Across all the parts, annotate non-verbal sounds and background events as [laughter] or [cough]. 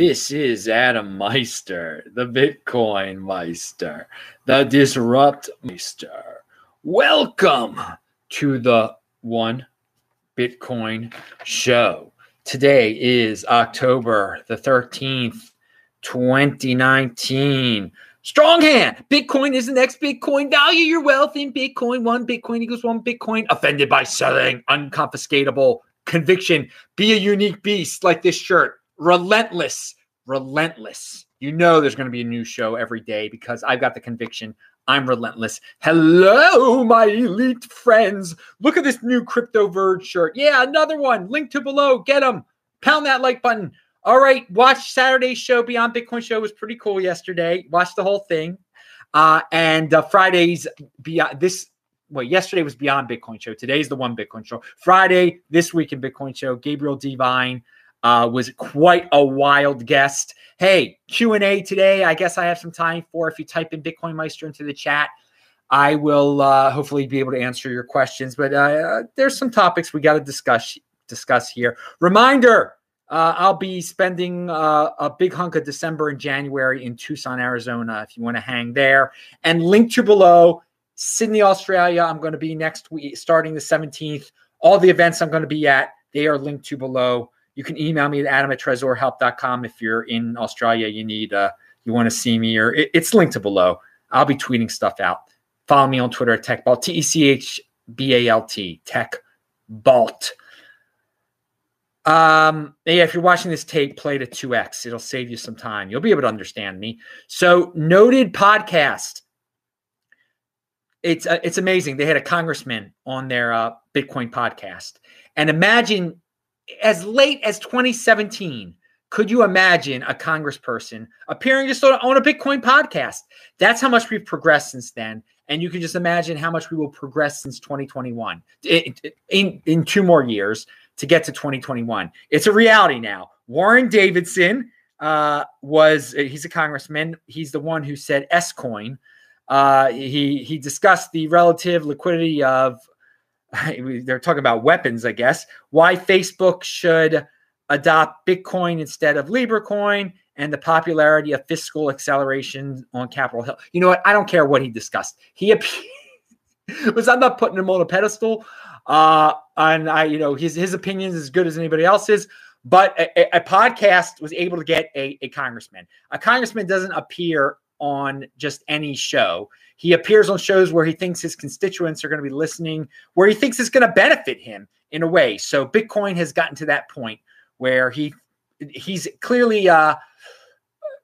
This is Adam Meister, the Bitcoin Meister, the Disrupt Meister. Welcome to the One Bitcoin Show. Today is October the 13th, 2019. Strong hand. Bitcoin is the next Bitcoin. Value your wealth in Bitcoin. One Bitcoin equals one Bitcoin. Offended by selling. Unconfiscatable. Conviction. Be a unique beast like this shirt relentless, relentless. You know there's going to be a new show every day because I've got the conviction I'm relentless. Hello, my elite friends. Look at this new Crypto Verge shirt. Yeah, another one. Link to below. Get them. Pound that like button. All right, watch Saturday's show. Beyond Bitcoin show was pretty cool yesterday. Watch the whole thing. Uh, and uh, Friday's beyond this. Well, yesterday was Beyond Bitcoin show. Today's the One Bitcoin show. Friday, this week in Bitcoin show. Gabriel Divine uh, was quite a wild guest. Hey, Q and A today. I guess I have some time for. If you type in Bitcoin Meister into the chat, I will uh, hopefully be able to answer your questions. But uh, there's some topics we got to discuss discuss here. Reminder: uh, I'll be spending uh, a big hunk of December and January in Tucson, Arizona. If you want to hang there, and link to below. Sydney, Australia. I'm going to be next week, starting the 17th. All the events I'm going to be at, they are linked to below. You can email me at adam at tresorhelp.com if you're in Australia, you need uh, you want to see me, or it, it's linked to below. I'll be tweeting stuff out. Follow me on Twitter at TechBalt, T E C H B A L T, TechBalt. Um, yeah, if you're watching this tape, play to 2x. It'll save you some time. You'll be able to understand me. So, Noded podcast. It's uh, it's amazing. They had a congressman on their uh, Bitcoin podcast, and imagine as late as 2017, could you imagine a congressperson appearing just on a Bitcoin podcast? That's how much we've progressed since then. And you can just imagine how much we will progress since 2021 in, in, in two more years to get to 2021. It's a reality now. Warren Davidson uh, was, he's a congressman. He's the one who said S coin. Uh, he, he discussed the relative liquidity of [laughs] they're talking about weapons, I guess. Why Facebook should adopt Bitcoin instead of Libra coin and the popularity of fiscal acceleration on Capitol Hill. You know what? I don't care what he discussed. He [laughs] was I'm not putting him on a pedestal. Uh, and I, you know, his his opinion is as good as anybody else's. But a, a podcast was able to get a, a congressman. A congressman doesn't appear on just any show. He appears on shows where he thinks his constituents are going to be listening, where he thinks it's going to benefit him in a way. So Bitcoin has gotten to that point where he he's clearly uh,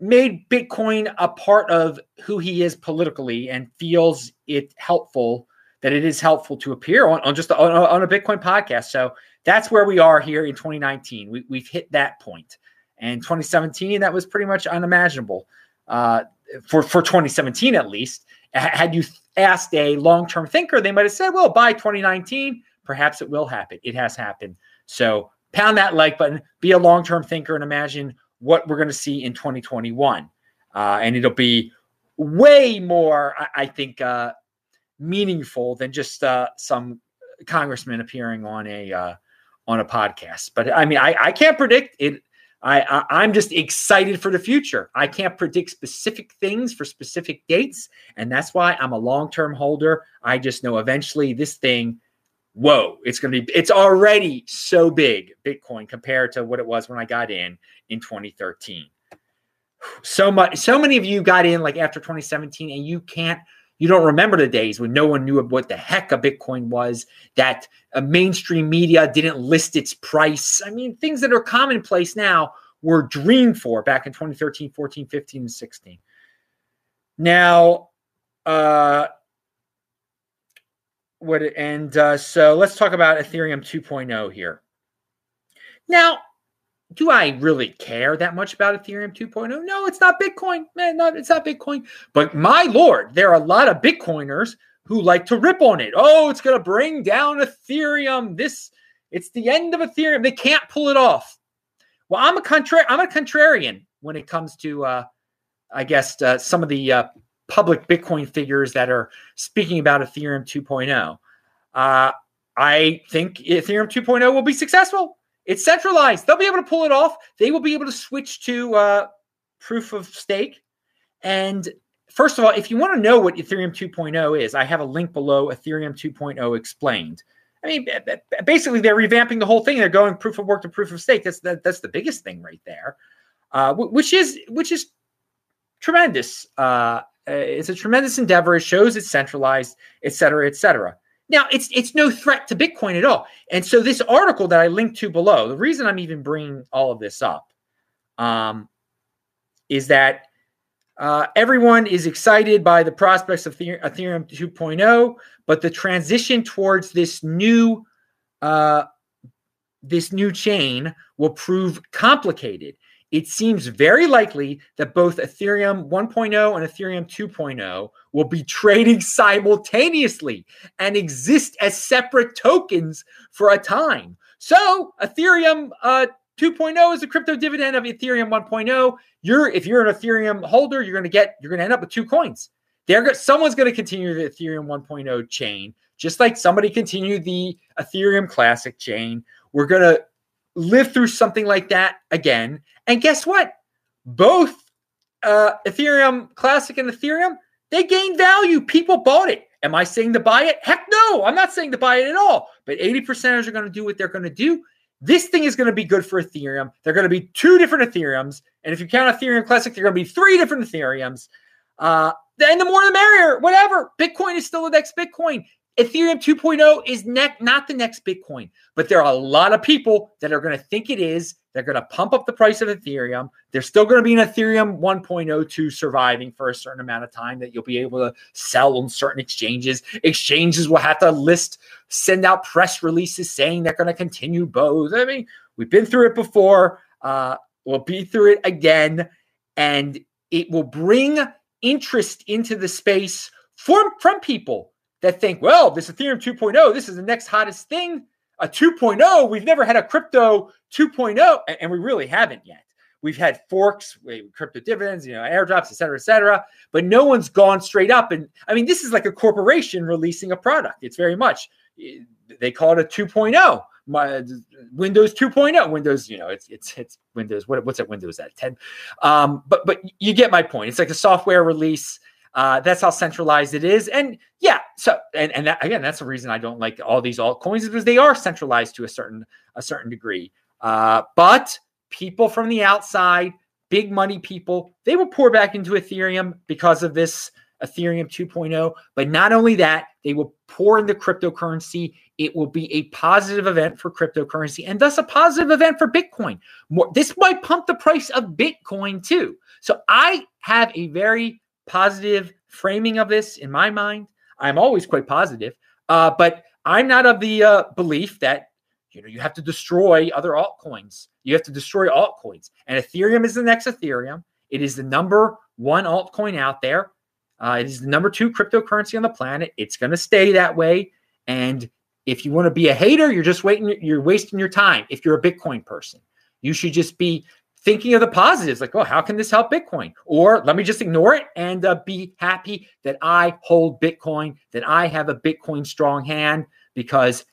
made Bitcoin a part of who he is politically and feels it helpful that it is helpful to appear on, on just on, on a Bitcoin podcast. So that's where we are here in 2019. We, we've hit that point. And 2017, that was pretty much unimaginable uh, for for 2017 at least had you asked a long term thinker, they might have said, well, by 2019, perhaps it will happen. It has happened. So pound that like button, be a long term thinker, and imagine what we're going to see in 2021. Uh, and it'll be way more, I, I think, uh, meaningful than just uh, some congressman appearing on a uh, on a podcast. But I mean, I, I can't predict it. I, I am just excited for the future. I can't predict specific things for specific dates, and that's why I'm a long-term holder. I just know eventually this thing, whoa, it's going to be. It's already so big, Bitcoin, compared to what it was when I got in in 2013. So much, so many of you got in like after 2017, and you can't you don't remember the days when no one knew what the heck a Bitcoin was, that a mainstream media didn't list its price. I mean, things that are commonplace now were dreamed for back in 2013, 14, 15, and 16. Now, uh, what and uh, so let's talk about Ethereum 2.0 here. Now, do I really care that much about Ethereum 2.0? No, it's not Bitcoin. Man, not it's not Bitcoin. But my lord, there are a lot of Bitcoiners who like to rip on it. Oh, it's going to bring down Ethereum. This it's the end of Ethereum. They can't pull it off. Well, I'm a contra- I'm a contrarian when it comes to uh, I guess uh, some of the uh, public Bitcoin figures that are speaking about Ethereum 2.0. Uh, I think Ethereum 2.0 will be successful It's centralized. They'll be able to pull it off. They will be able to switch to uh, proof of stake. And first of all, if you want to know what Ethereum 2.0 is, I have a link below Ethereum 2.0 explained. I mean, basically, they're revamping the whole thing. They're going proof of work to proof of stake. That's that, that's the biggest thing right there, uh, which is which is tremendous. Uh, it's a tremendous endeavor. It shows it's centralized, et cetera, et cetera. Now, it's it's no threat to Bitcoin at all. And so, this article that I linked to below, the reason I'm even bringing all of this up, um, is that uh, everyone is excited by the prospects of Ethereum 2.0, but the transition towards this new uh, this new chain will prove complicated. It seems very likely that both Ethereum 1.0 and Ethereum 2.0 will be [laughs] trading simultaneously and exist as separate tokens for a time. So, Ethereum uh, 2.0 is a crypto dividend of Ethereum 1.0. You're if you're an Ethereum holder, you're going to get you're going to end up with two coins. They're someone's going to continue the Ethereum 1.0 chain, just like somebody continued the Ethereum Classic chain. We're going to live through something like that again. And guess what? Both uh, Ethereum Classic and Ethereum they gained value. People bought it. Am I saying to buy it? Heck no, I'm not saying to buy it at all. But 80 percenters are going to do what they're going to do. This thing is going to be good for Ethereum. They're going to be two different Ethereums. And if you count Ethereum Classic, they're going to be three different Ethereums. Uh, and the more the merrier, whatever. Bitcoin is still the next Bitcoin. Ethereum 2.0 is ne- not the next Bitcoin, but there are a lot of people that are going to think it is. They're going to pump up the price of Ethereum. There's still going to be an Ethereum 1.02 surviving for a certain amount of time that you'll be able to sell on certain exchanges. Exchanges will have to list, send out press releases saying they're going to continue both. I mean, we've been through it before. Uh, we'll be through it again. And it will bring interest into the space from, from people that think, well, this Ethereum 2.0, this is the next hottest thing. A 2.0, we've never had a crypto 2.0, and we really haven't yet. We've had forks, crypto dividends, you know, airdrops, et cetera, et cetera, but no one's gone straight up. And I mean, this is like a corporation releasing a product. It's very much, they call it a 2.0. My, Windows 2.0, Windows, you know, it's it's it's Windows. What, what's that Windows at 10? Um, but but you get my point. It's like a software release uh, that's how centralized it is. And yeah, so and, and that, again, that's the reason I don't like all these altcoins because they are centralized to a certain a certain degree. Uh, but people from the outside, big money people, they will pour back into Ethereum because of this Ethereum 2.0. But not only that, they will pour into cryptocurrency. It will be a positive event for cryptocurrency and thus a positive event for Bitcoin. More, this might pump the price of Bitcoin too. So I have a very positive framing of this in my mind. I'm always quite positive, uh, but I'm not of the uh, belief that you know you have to destroy other altcoins. You have to destroy altcoins, and Ethereum is the next Ethereum. It is the number one altcoin out there. Uh, it is the number two cryptocurrency on the planet. It's going to stay that way. And if you want to be a hater, you're just waiting. You're wasting your time. If you're a Bitcoin person, you should just be thinking of the positives like, oh, how can this help Bitcoin? Or let me just ignore it and uh, be happy that I hold Bitcoin, that I have a Bitcoin strong hand because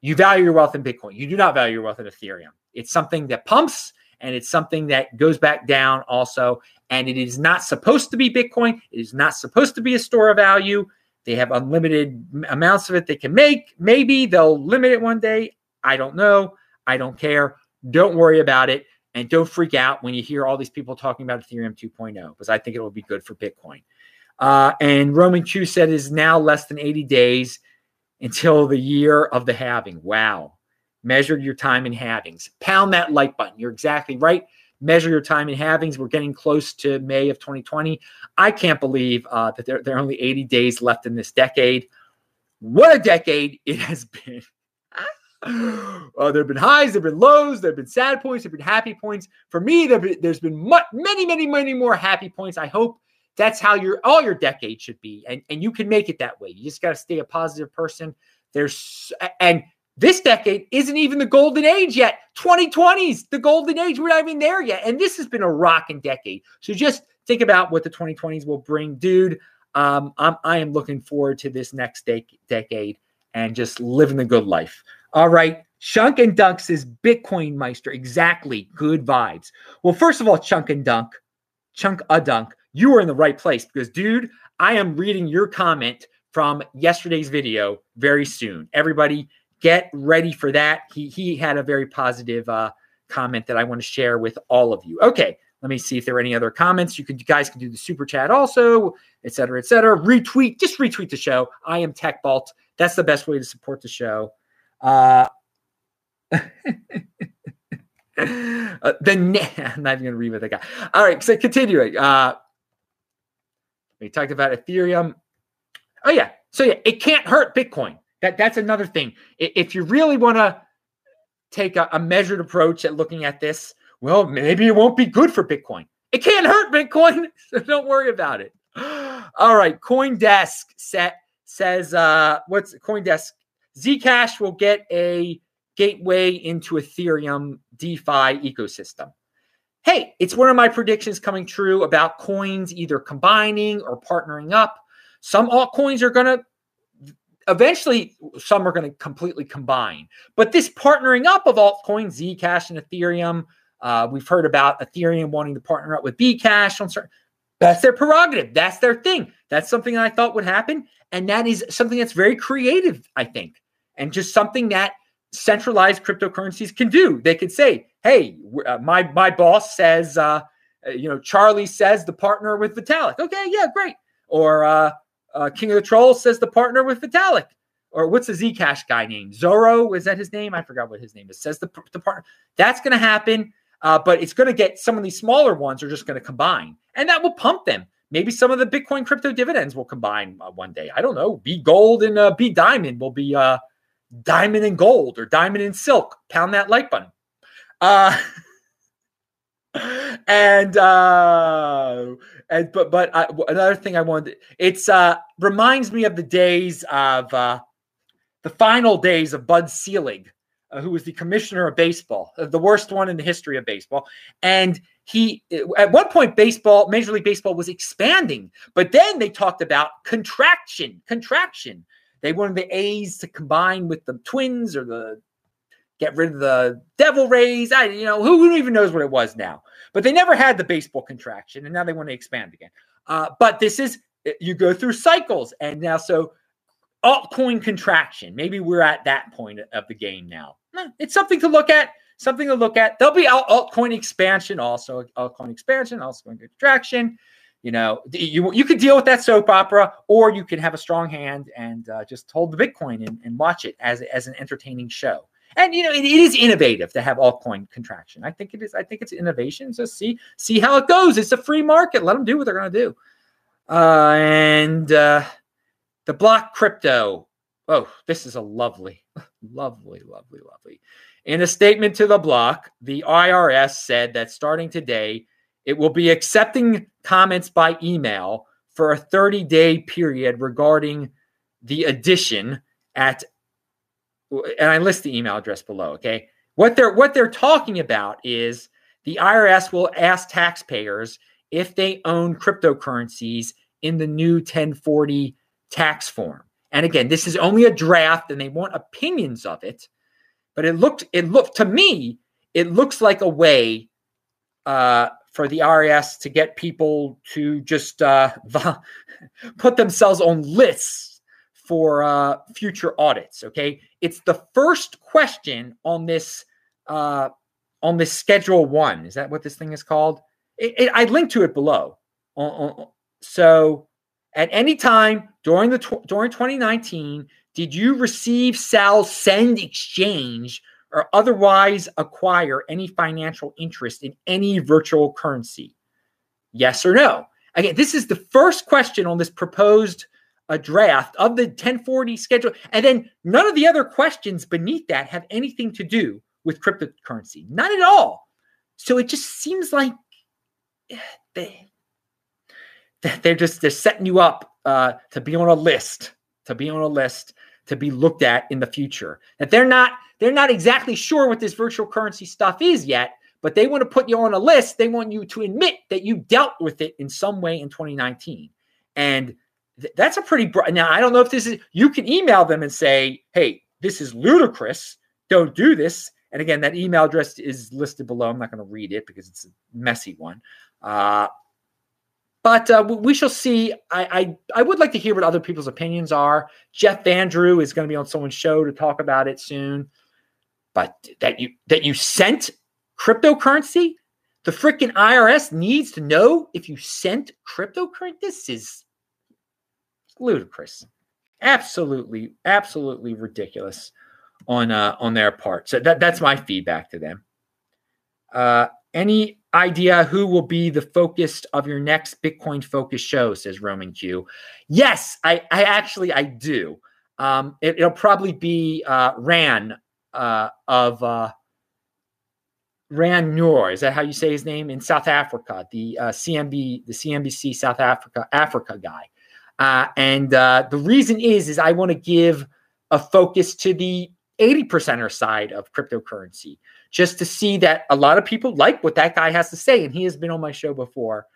you value your wealth in Bitcoin. You do not value your wealth in Ethereum. It's something that pumps and it's something that goes back down also. And it is not supposed to be Bitcoin. It is not supposed to be a store of value. They have unlimited amounts of it they can make. Maybe they'll limit it one day. I don't know. I don't care. Don't worry about it. And don't freak out when you hear all these people talking about Ethereum 2.0, because I think it will be good for Bitcoin. Uh, and Roman Q said it is now less than 80 days until the year of the halving. Wow. Measure your time in halvings. Pound that like button. You're exactly right. Measure your time in halvings. We're getting close to May of 2020. I can't believe uh, that there, there are only 80 days left in this decade. What a decade it has [laughs] been. [gasps] Uh, there have been highs, there have been lows, there have been sad points, there have been happy points. For me, there has been many, many, many more happy points. I hope that's how your all your decade should be, and and you can make it that way. You just got to stay a positive person. There's and this decade isn't even the golden age yet. 2020s, the golden age. We're not even there yet, and this has been a rocking decade. So just think about what the 2020s will bring, dude. Um, I'm I am looking forward to this next de- decade and just living the good life. All right. Chunk and Dunk says Bitcoin Meister. Exactly. Good vibes. Well, first of all, Chunk and Dunk, Chunk a Dunk, you are in the right place because, dude, I am reading your comment from yesterday's video very soon. Everybody, get ready for that. He he had a very positive uh, comment that I want to share with all of you. Okay, let me see if there are any other comments. You could you guys can do the super chat also, et cetera, et cetera. Retweet, just retweet the show. I am Tech Balt. That's the best way to support the show. Uh, [laughs] uh, the I'm not even gonna read what they got. All right, so continuing. Uh, we talked about Ethereum. Oh yeah, so yeah, it can't hurt Bitcoin. That that's another thing. If you really want to take a, a measured approach at looking at this, well, maybe it won't be good for Bitcoin. It can't hurt Bitcoin, [laughs] so don't worry about it. [gasps] All right, CoinDesk set says uh, what's CoinDesk? Zcash will get a gateway into Ethereum DeFi ecosystem. Hey, it's one of my predictions coming true about coins either combining or partnering up. Some altcoins are going to eventually some are going to completely combine. But this partnering up of altcoins, Zcash and Ethereum, uh, we've heard about Ethereum wanting to partner up with Bcash on certain. That's their prerogative. That's their thing. That's something I thought would happen, and that is something that's very creative, I think, and just something that centralized cryptocurrencies can do. They could say, "Hey, uh, my my boss says, uh, uh, you know, Charlie says the partner with Vitalik. Okay, yeah, great." Or uh, uh, King of the Trolls says the partner with Vitalik. Or what's the Zcash guy name? Zoro is that his name? I forgot what his name is. Says the the partner. That's going to happen, uh, but it's going to get some of these smaller ones are just going to combine, and that will pump them. Maybe some of the Bitcoin crypto dividends will combine one day. I don't know. Be gold and be diamond will be diamond and gold or diamond and silk. Pound that like button. Uh, [laughs] and uh, and but but I, another thing I wanted, it's uh reminds me of the days of uh, the final days of Bud Selig, uh, who was the commissioner of baseball, uh, the worst one in the history of baseball, and he at one point baseball major league baseball was expanding but then they talked about contraction contraction they wanted the A's to combine with the Twins or the get rid of the Devil Rays. I, you know, who, who even knows what it was now? But they never had the baseball contraction, and now they want to expand again. Uh, but this is you go through cycles, and now so altcoin contraction. Maybe we're at that point of the game now. It's something to look at. Something to look at. There'll be altcoin expansion also. Altcoin expansion, also contraction you know you you could deal with that soap opera or you could have a strong hand and uh, just hold the bitcoin and, and watch it as, as an entertaining show. And you know it, it is innovative to have altcoin contraction. I think it is i think it's innovation. So see see how it goes. It's a free market. Let them do what they're going to do. Uh, and uh, the block crypto. Oh this is a lovely [laughs] lovely lovely lovely. In a statement to the block the irs said that starting today it will be accepting comments by email for a 30 day period regarding the addition at and I list the email address below, okay? What they're what they're talking about is the IRS will ask taxpayers if they own cryptocurrencies in the new 1040 tax form. And again, this is only a draft and they want opinions of it, but it looked it looked to me it looks like a way uh, for the IRS to get people to just uh, [laughs] put themselves on lists for uh, future audits. Okay, it's the first question on this uh, on this Schedule One. Is that what this thing is called? It, it, I linked to it below. so, at any time during the during 2019, did you receive, sell, send, exchange or otherwise acquire any financial interest in any virtual currency? Yes or no? Again, this is the first question on this proposed uh, draft of the 1040 schedule. And then none of the other questions beneath that have anything to do with cryptocurrency. None at all. So it just seems like eh, they, they're just they're setting you up uh, to be on a list, to be on a list, to be looked at in the future. That they're not they're not exactly sure what this virtual currency stuff is yet, but they want to put you on a list. They want you to admit that you dealt with it in some way in 2019. And th- that's a pretty broad. Now, I don't know if this is, you can email them and say, hey, this is ludicrous. don't do this. And again, that email address is listed below. I'm not going to read it because it's a messy one. Uh, but uh, we shall see. I, I, I would like to hear what other people's opinions are. Jeff Andrew is going to be on someone's show to talk about it soon. But that you that you sent cryptocurrency, the freaking IRS needs to know if you sent cryptocurrency. This is ludicrous, absolutely, absolutely ridiculous on uh, on their part. So that that's my feedback to them. Uh, any idea who will be the focus of your next Bitcoin focus show? Says Roman Q. Yes, I, I actually I do. Um, it, will probably be uh, Ran uh, of uh, Ran Noor. Is that how you say his name in South Africa? The uh, CMB, the CNBC South Africa Africa guy. Uh, and uh, the reason is is I want to give a focus to the 80 percenter side of cryptocurrency just to see that a lot of people like what that guy has to say. And he has been on my show before.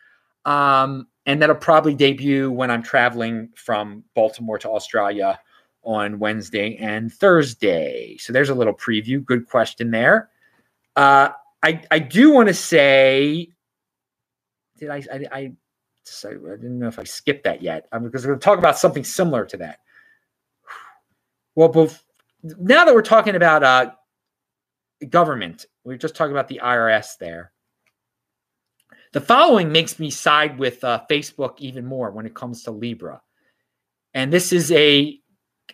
Um, and that'll probably debut when I'm traveling from Baltimore to Australia on Wednesday and Thursday. So there's a little preview. Good question there. Uh, I, I do want to say, did I, I, I, I didn't know if I skipped that yet um, because we're going to talk about something similar to that. Well, both, now that we're talking about uh, government. We are just talking about the IRS there. The following makes me side with uh, Facebook even more when it comes to Libra. And this is a,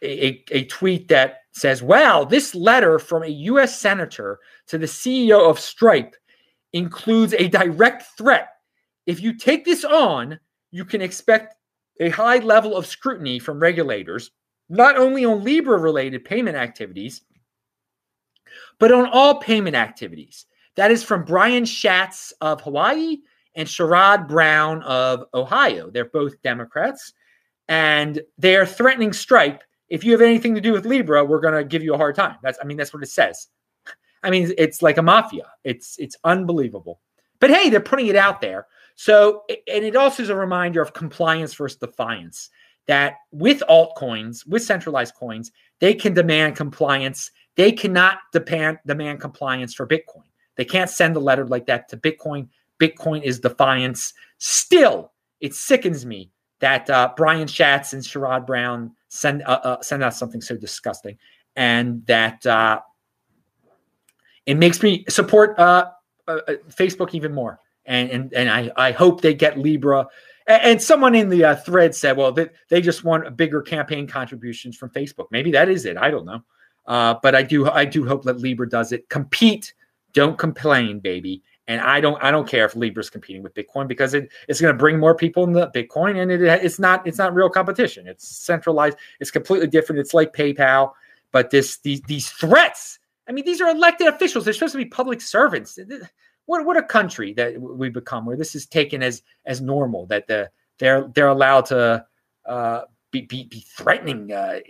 a, a tweet that says, Wow, this letter from a U.S. Senator to the CEO of Stripe includes a direct threat. If you take this on, you can expect a high level of scrutiny from regulators, not only on Libra related payment activities, but on all payment activities. That is from Brian Schatz of Hawaii and Sherrod Brown of Ohio. They're both Democrats, and they are threatening Stripe. If you have anything to do with Libra, we're going to give you a hard time. That's, I mean, that's what it says. I mean, it's like a mafia. It's it's unbelievable. But hey, they're putting it out there. So, and it also is a reminder of compliance versus defiance. That with altcoins, with centralized coins, they can demand compliance they cannot demand, demand compliance for Bitcoin. They can't send a letter like that to Bitcoin. Bitcoin is defiance. Still, it sickens me that uh, Brian Schatz and Sherrod Brown send uh, uh, send out something so disgusting, and that uh, it makes me support uh, uh, Facebook even more. And and and I I hope they get Libra. And, and someone in the thread said, well, they, they just want bigger campaign contributions from Facebook. Maybe that is it. I don't know. Uh, but I do I do hope that Libra does it. Compete, don't complain, baby. And I don't I don't care if Libra's competing with Bitcoin because it, it's going to bring more people in the Bitcoin, and it, it's not it's not real competition. It's centralized. It's completely different. It's like PayPal, but this these these threats. I mean, these are elected officials. They're supposed to be public servants. What what a country that we become where this is taken as as normal that the they're they're allowed to uh, be, be, be threatening uh,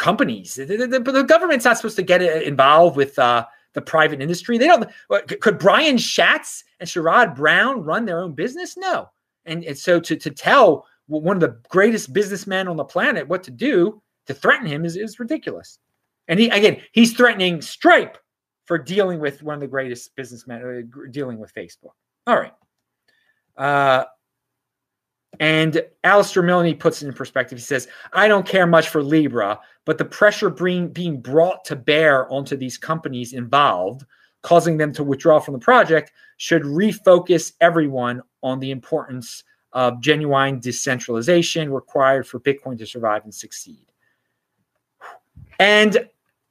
companies. The, the, the, government's not supposed to get involved with uh, the private industry. They don't. Could Brian Schatz and Sherrod Brown run their own business? No. And, and so to, to tell one of the greatest businessmen on the planet what to do, to threaten him is, is ridiculous. And he again, he's threatening Stripe for dealing with one of the greatest businessmen, uh, dealing with Facebook. All right. Uh, and Alistair Milne puts it in perspective. He says, I don't care much for Libra, but the pressure being, being brought to bear onto these companies involved, causing them to withdraw from the project, should refocus everyone on the importance of genuine decentralization required for Bitcoin to survive and succeed. And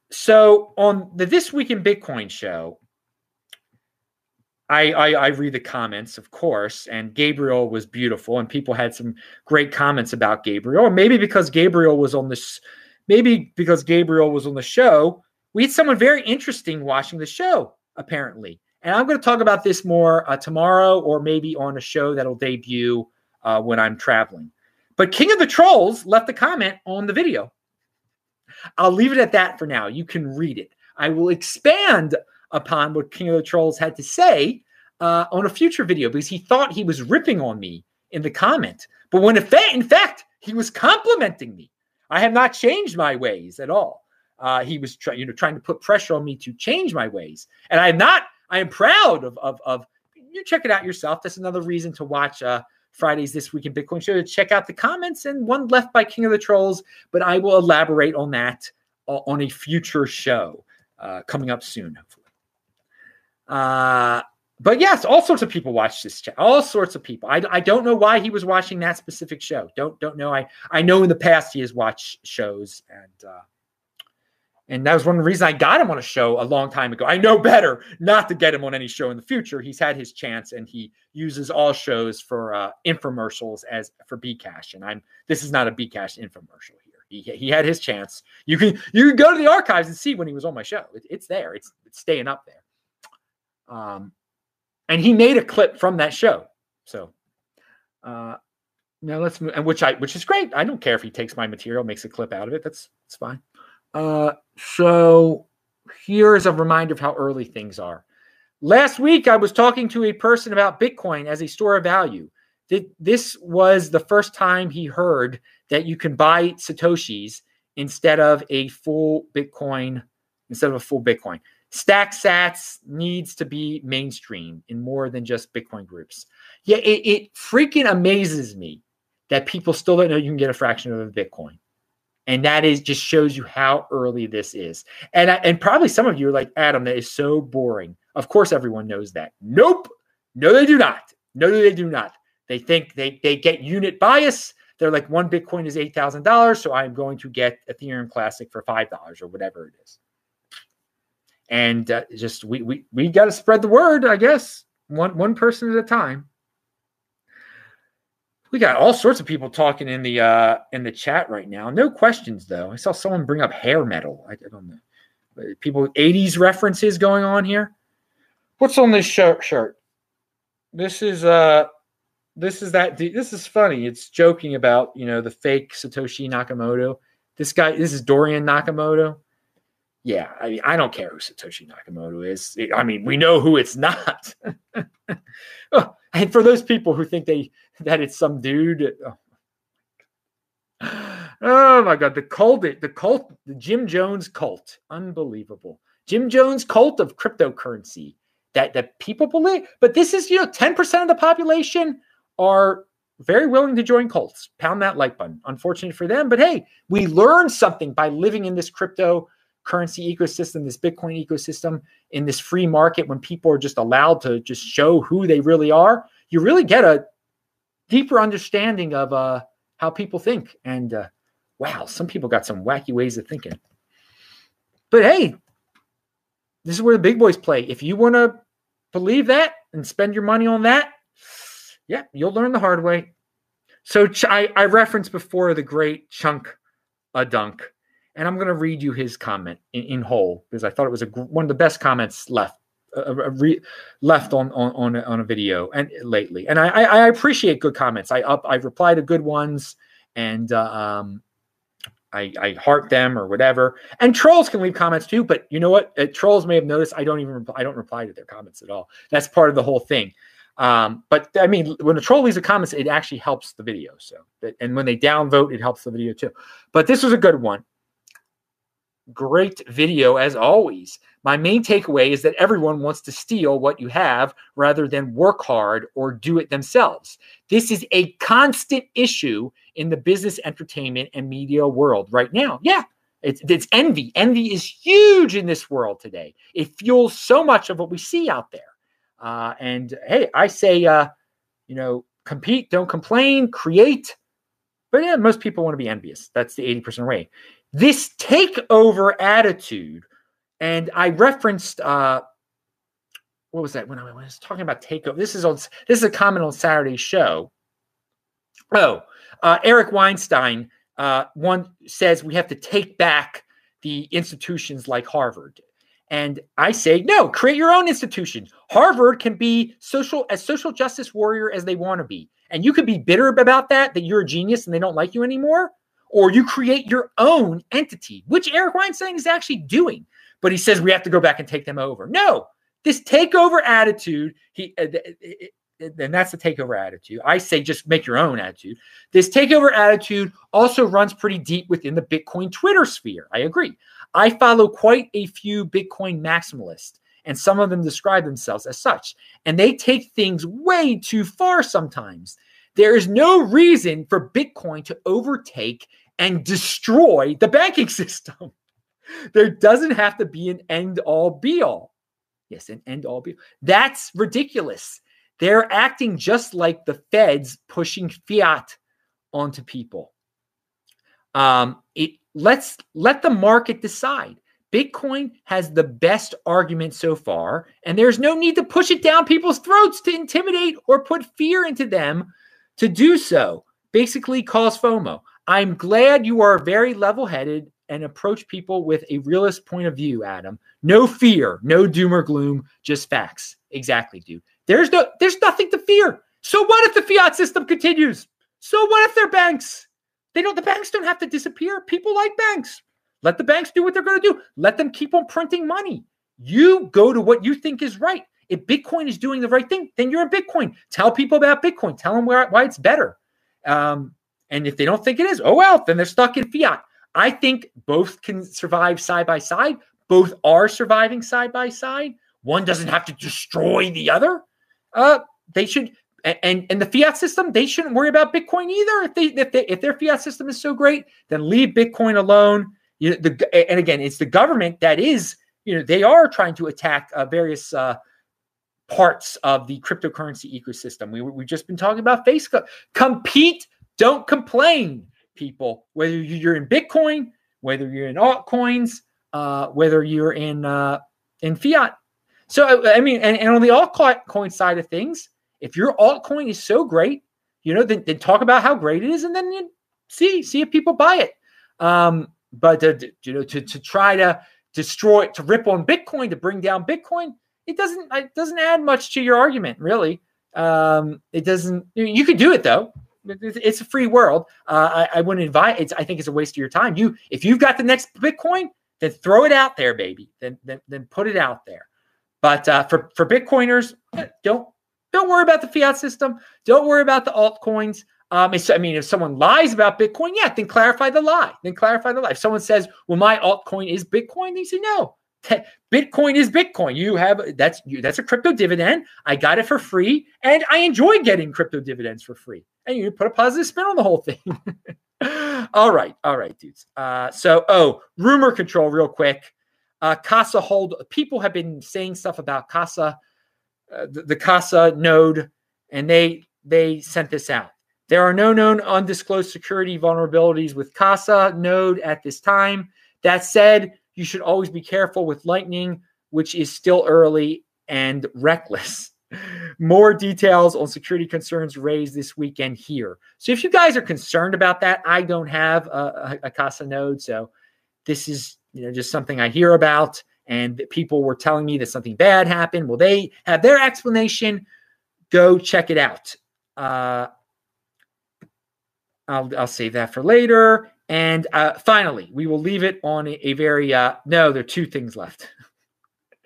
so on the This Week in Bitcoin show, I, I, I read the comments, of course, and Gabriel was beautiful, and people had some great comments about Gabriel. Or maybe because Gabriel was on this, maybe because Gabriel was on the show, we had someone very interesting watching the show, apparently. And I'm going to talk about this more uh, tomorrow, or maybe on a show that'll debut uh, when I'm traveling. But King of the Trolls left a comment on the video. I'll leave it at that for now. You can read it. I will expand upon what King of the Trolls had to say uh, on a future video because he thought he was ripping on me in the comment. But when in fact, he was complimenting me. I have not changed my ways at all. Uh, he was trying, you know, trying to put pressure on me to change my ways, and I'm not. I am proud of of of. You check it out yourself. That's another reason to watch uh, Fridays this week in Bitcoin show. To check out the comments and one left by King of the Trolls, but I will elaborate on that uh, on a future show uh, coming up soon, hopefully. Uh, but yes, all sorts of people watch this chat. All sorts of people. I, I don't know why he was watching that specific show. Don't don't know. I I know in the past he has watched shows and uh, and that was one of the reasons I got him on a show a long time ago. I know better not to get him on any show in the future. He's had his chance and he uses all shows for uh, infomercials as for Bcash. And I'm this is not a Bcash infomercial here. He, he had his chance. You can you can go to the archives and see when he was on my show. It, it's there. It's it's staying up there. Um, and he made a clip from that show. So uh, now let's move, and which I which is great. I don't care if he takes my material, makes a clip out of it. That's it's fine. Uh, so here's a reminder of how early things are. Last week, I was talking to a person about Bitcoin as a store of value. This was the first time he heard that you can buy Satoshis instead of a full Bitcoin, instead of a full Bitcoin. Stack Sats needs to be mainstream in more than just Bitcoin groups. Yeah, it, it freaking amazes me that people still don't know you can get a fraction of a Bitcoin. And that is just shows you how early this is. And I, and probably some of you are like, Adam, that is so boring. Of course, everyone knows that. Nope. No, they do not. No, they do not. They think they, they get unit bias. They're like, one Bitcoin is $8,000. So I'm going to get Ethereum Classic for $5 or whatever it is and uh, just we we we got to spread the word, I guess, one one person at a time. We got all sorts of people talking in the uh, in the chat right now. No questions though. I saw someone bring up hair metal. I, I don't know. People 80s references going on here. What's on this shirt? Shirt. This is uh this is that this is funny. It's joking about you know the fake Satoshi Nakamoto. This guy, this is Dorian Nakamoto yeah, I mean, I don't care who Satoshi Nakamoto is. I mean, we know who it's not. [laughs] oh, and for those people who think they that it's some dude, oh, oh my god, the cult, the cult, the Jim Jones cult, unbelievable. Jim Jones cult of cryptocurrency that that people believe. But this is you know ten percent of the population are very willing to join cults. Pound that like button. Unfortunate for them, but hey, we learned something by living in this crypto currency ecosystem, this Bitcoin ecosystem, in this free market, when people are just allowed to just show who they really are, you really get a deeper understanding of uh, how people think. And uh, wow, some people got some wacky ways of thinking. But hey, this is where the big boys play. If you want to believe that and spend your money on that, yeah, you'll learn the hard way. So I, I referenced before the great Chunk a Dunk and I'm going to read you his comment in, in whole because I thought it was a, one of the best comments left uh, uh re, left on, on on a, on a video and lately. And I, I appreciate good comments. I up I reply to good ones and uh, um, I, I heart them or whatever. And trolls can leave comments too, but you know what? Uh, trolls may have noticed I don't even I don't reply to their comments at all. That's part of the whole thing. Um, but I mean, when a troll leaves a comment, it actually helps the video. So, and when they downvote, it helps the video too. But this was a good one great video as always. My main takeaway is that everyone wants to steal what you have rather than work hard or do it themselves. This is a constant issue in the business, entertainment, and media world right now. Yeah, it's, it's envy. Envy is huge in this world today. It fuels so much of what we see out there. Uh, and hey, I say, uh, you know, compete, don't complain, create. But yeah, most people want to be envious. That's the 80% rate this takeover attitude, and I referenced uh, what was that when I was talking about takeover? This is on this is a comment on Saturday's show. Oh, uh, Eric Weinstein uh, one says we have to take back the institutions like Harvard. And I say, no, create your own institution. Harvard can be social as social justice warrior as they want to be. And you could be bitter about that, that you're a genius and they don't like you anymore or you create your own entity, which Eric Weinstein is actually doing. But he says we have to go back and take them over. No, this takeover attitude, he uh, uh, uh, uh and that's the takeover attitude. I say just make your own attitude. This takeover attitude also runs pretty deep within the Bitcoin Twitter sphere. I agree. I follow quite a few Bitcoin maximalists, and some of them describe themselves as such. And they take things way too far sometimes. There is no reason for Bitcoin to overtake and destroy the banking [laughs] system. There doesn't have to be an end all be all. Yes, an end all be. All. That's ridiculous. They're acting just like the feds pushing fiat onto people. Um, it let's let the market decide. Bitcoin has the best argument so far, and there's no need to push it down people's throats to intimidate or put fear into them to do so. Basically, cause FOMO. I'm glad you are very level headed and approach people with a realist point of view, Adam. No fear, no doom or gloom, just facts. Exactly, dude. There's no there's nothing to fear. So what if the fiat system continues? So what if they're banks? They don't the banks don't have to disappear. People like banks. Let the banks do what they're going to do. Let them keep on printing money. You go to what you think is right. If Bitcoin is doing the right thing, then you're in Bitcoin. Tell people about Bitcoin. Tell them where, why it's better. Um, and if they don't think it is, oh well, then they're stuck in fiat. I think both can survive side by side. Both are surviving side by side. One doesn't have to destroy the other. Uh, they should, and and the fiat system, they shouldn't worry about Bitcoin either. If they if they if their fiat system is so great, then leave Bitcoin alone. You know, the and again, it's the government that is, you know, they are trying to attack uh, various uh, parts of the cryptocurrency ecosystem. We we've just been talking about Facebook. Compete, don't complain people, whether you're in Bitcoin, whether you're in altcoins, uh, whether you're in uh, in fiat. So I mean, and, and on the altcoin side of things, if your altcoin is so great, you know, then, then talk about how great it is, and then you see see if people buy it. Um, but to, you know, to to try to destroy to rip on Bitcoin to bring down Bitcoin, it doesn't it doesn't add much to your argument, really. Um, it doesn't. You could do it though it's a free world. Uh, I, I, wouldn't invite. It's I think it's a waste of your time. You if you've got the next Bitcoin, then throw it out there, baby. Then then, then put it out there. But uh, for for Bitcoiners, eh, don't don't worry about the fiat system. Don't worry about the altcoins. Um, I mean, if someone lies about Bitcoin, yeah, then clarify the lie. Then clarify the lie. If someone says, "Well, my altcoin is Bitcoin," they say, "No, Bitcoin is Bitcoin. You have that's you, that's a crypto dividend. I got it for free, and I enjoy getting crypto dividends for free. And you put a positive spin on the whole thing. [laughs] all right, all right, dudes. Uh, so, oh, rumor control, real quick. Uh, Casa hold. People have been saying stuff about Casa, uh, the, the Casa node, and they they sent this out. There are no known undisclosed security vulnerabilities with Casa node at this time. That said, you should always be careful with Lightning, which is still early and reckless. [laughs] More details on security concerns raised this weekend here. So if you guys are concerned about that, I don't have a, a, a Casa node, so this is you know just something I hear about, and people were telling me that something bad happened. Well, they have their explanation. Go check it out. Uh, I'll, I'll save that for later. And uh, finally, we will leave it on a, very uh, no. There are two things left.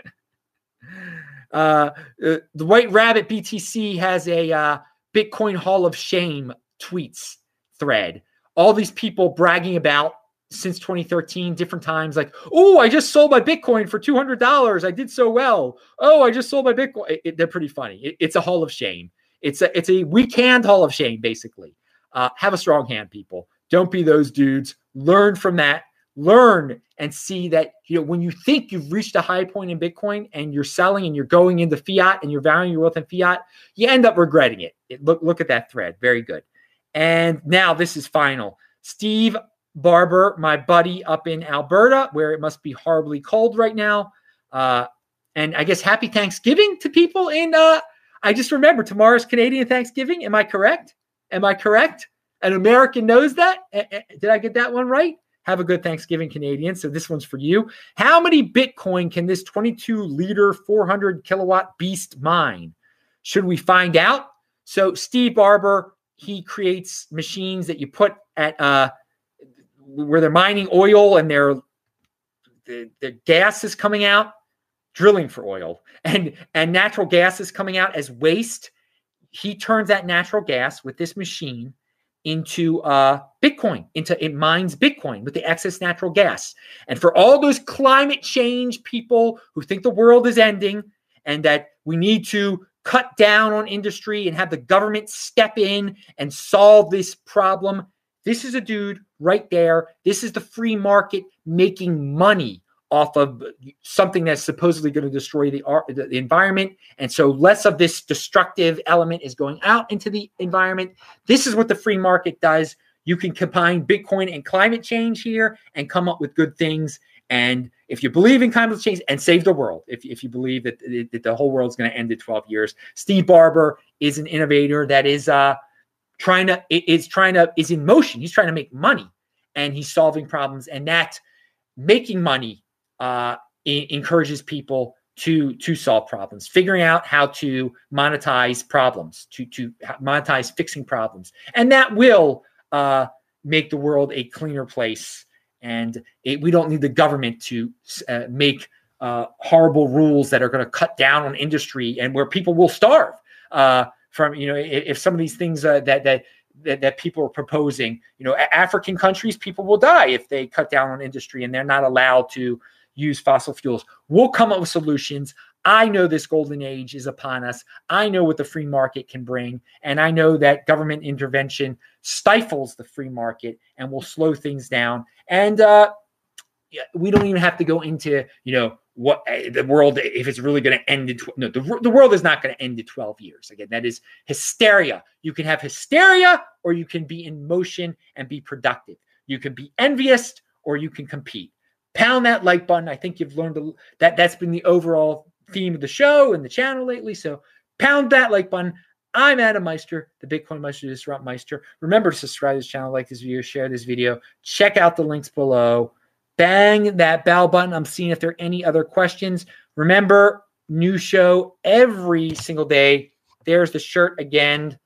[laughs] uh, uh the White Rabbit BTC has a uh, Bitcoin Hall of Shame tweets thread. All these people bragging about since 2013, different times, like, oh, I just sold my Bitcoin for $200. I did so well. Oh, I just sold my Bitcoin. It, it, they're pretty funny. It, it's a Hall of Shame. It's a it's a weak hand Hall of Shame, basically. Uh, have a strong hand, people. Don't be those dudes. Learn from that. Learn and see that you know when you think you've reached a high point in Bitcoin and you're selling and you're going into fiat and you're valuing your wealth in fiat, you end up regretting it. it look look at that thread. Very good. And now this is final. Steve Barbour, my buddy up in Alberta, where it must be horribly cold right now. Uh, and I guess happy Thanksgiving to people in. Uh, I just remember tomorrow's Canadian Thanksgiving. Am I correct? Am I correct? An American knows that. Did I get that one right? Have a good Thanksgiving, Canadian. So this one's for you. How many Bitcoin can this 22 liter, 400 kilowatt beast mine? Should we find out? So Steve Barbour, he creates machines that you put at uh, where they're mining oil and their the, the gas is coming out, drilling for oil, and and natural gas is coming out as waste. He turns that natural gas with this machine into uh, Bitcoin, into it mines Bitcoin with the excess natural gas. And for all those climate change people who think the world is ending and that we need to cut down on industry and have the government step in and solve this problem, this is a dude right there. This is the free market making money off of something that's supposedly going to destroy the, the environment. And so less of this destructive element is going out into the environment. This is what the free market does. You can combine Bitcoin and climate change here and come up with good things. And if you believe in climate change and save the world, if, if you believe that, that the whole world's going to end in 12 years, Steve Barbour is an innovator that is uh, trying to is trying to is in motion. He's trying to make money and he's solving problems. And that making money uh, encourages people to to solve problems, figuring out how to monetize problems, to to monetize fixing problems, and that will uh, make the world a cleaner place. And it, we don't need the government to uh, make uh, horrible rules that are going to cut down on industry and where people will starve uh, from. You know, if, if, some of these things uh, that that that, that people are proposing, you know, African countries, people will die if they cut down on industry and they're not allowed to use fossil fuels. We'll come up with solutions. I know this golden age is upon us. I know what the free market can bring. And I know that government intervention stifles the free market and will slow things down. And uh, we don't even have to go into, you know, what eh, the world, if it's really going to end in, tw- no, the, the world is not going to end in 12 years. Again, that is hysteria. You can have hysteria or you can be in motion and be productive. You can be envious or you can compete pound that like button. I think you've learned that that's been the overall theme of the show and the channel lately. So pound that like button. I'm Adam Meister, the Bitcoin Meister, Disrupt Meister. Remember to subscribe to this channel, like this video, share this video, check out the links below. Bang that bell button. I'm seeing if there are any other questions. Remember, new show every single day. There's the shirt again.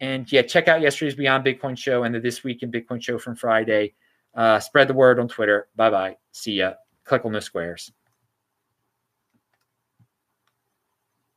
And yeah, check out yesterday's Beyond Bitcoin show and the This Week in Bitcoin show from Friday. Uh, spread the word on Twitter. Bye bye. See ya. Click on the squares.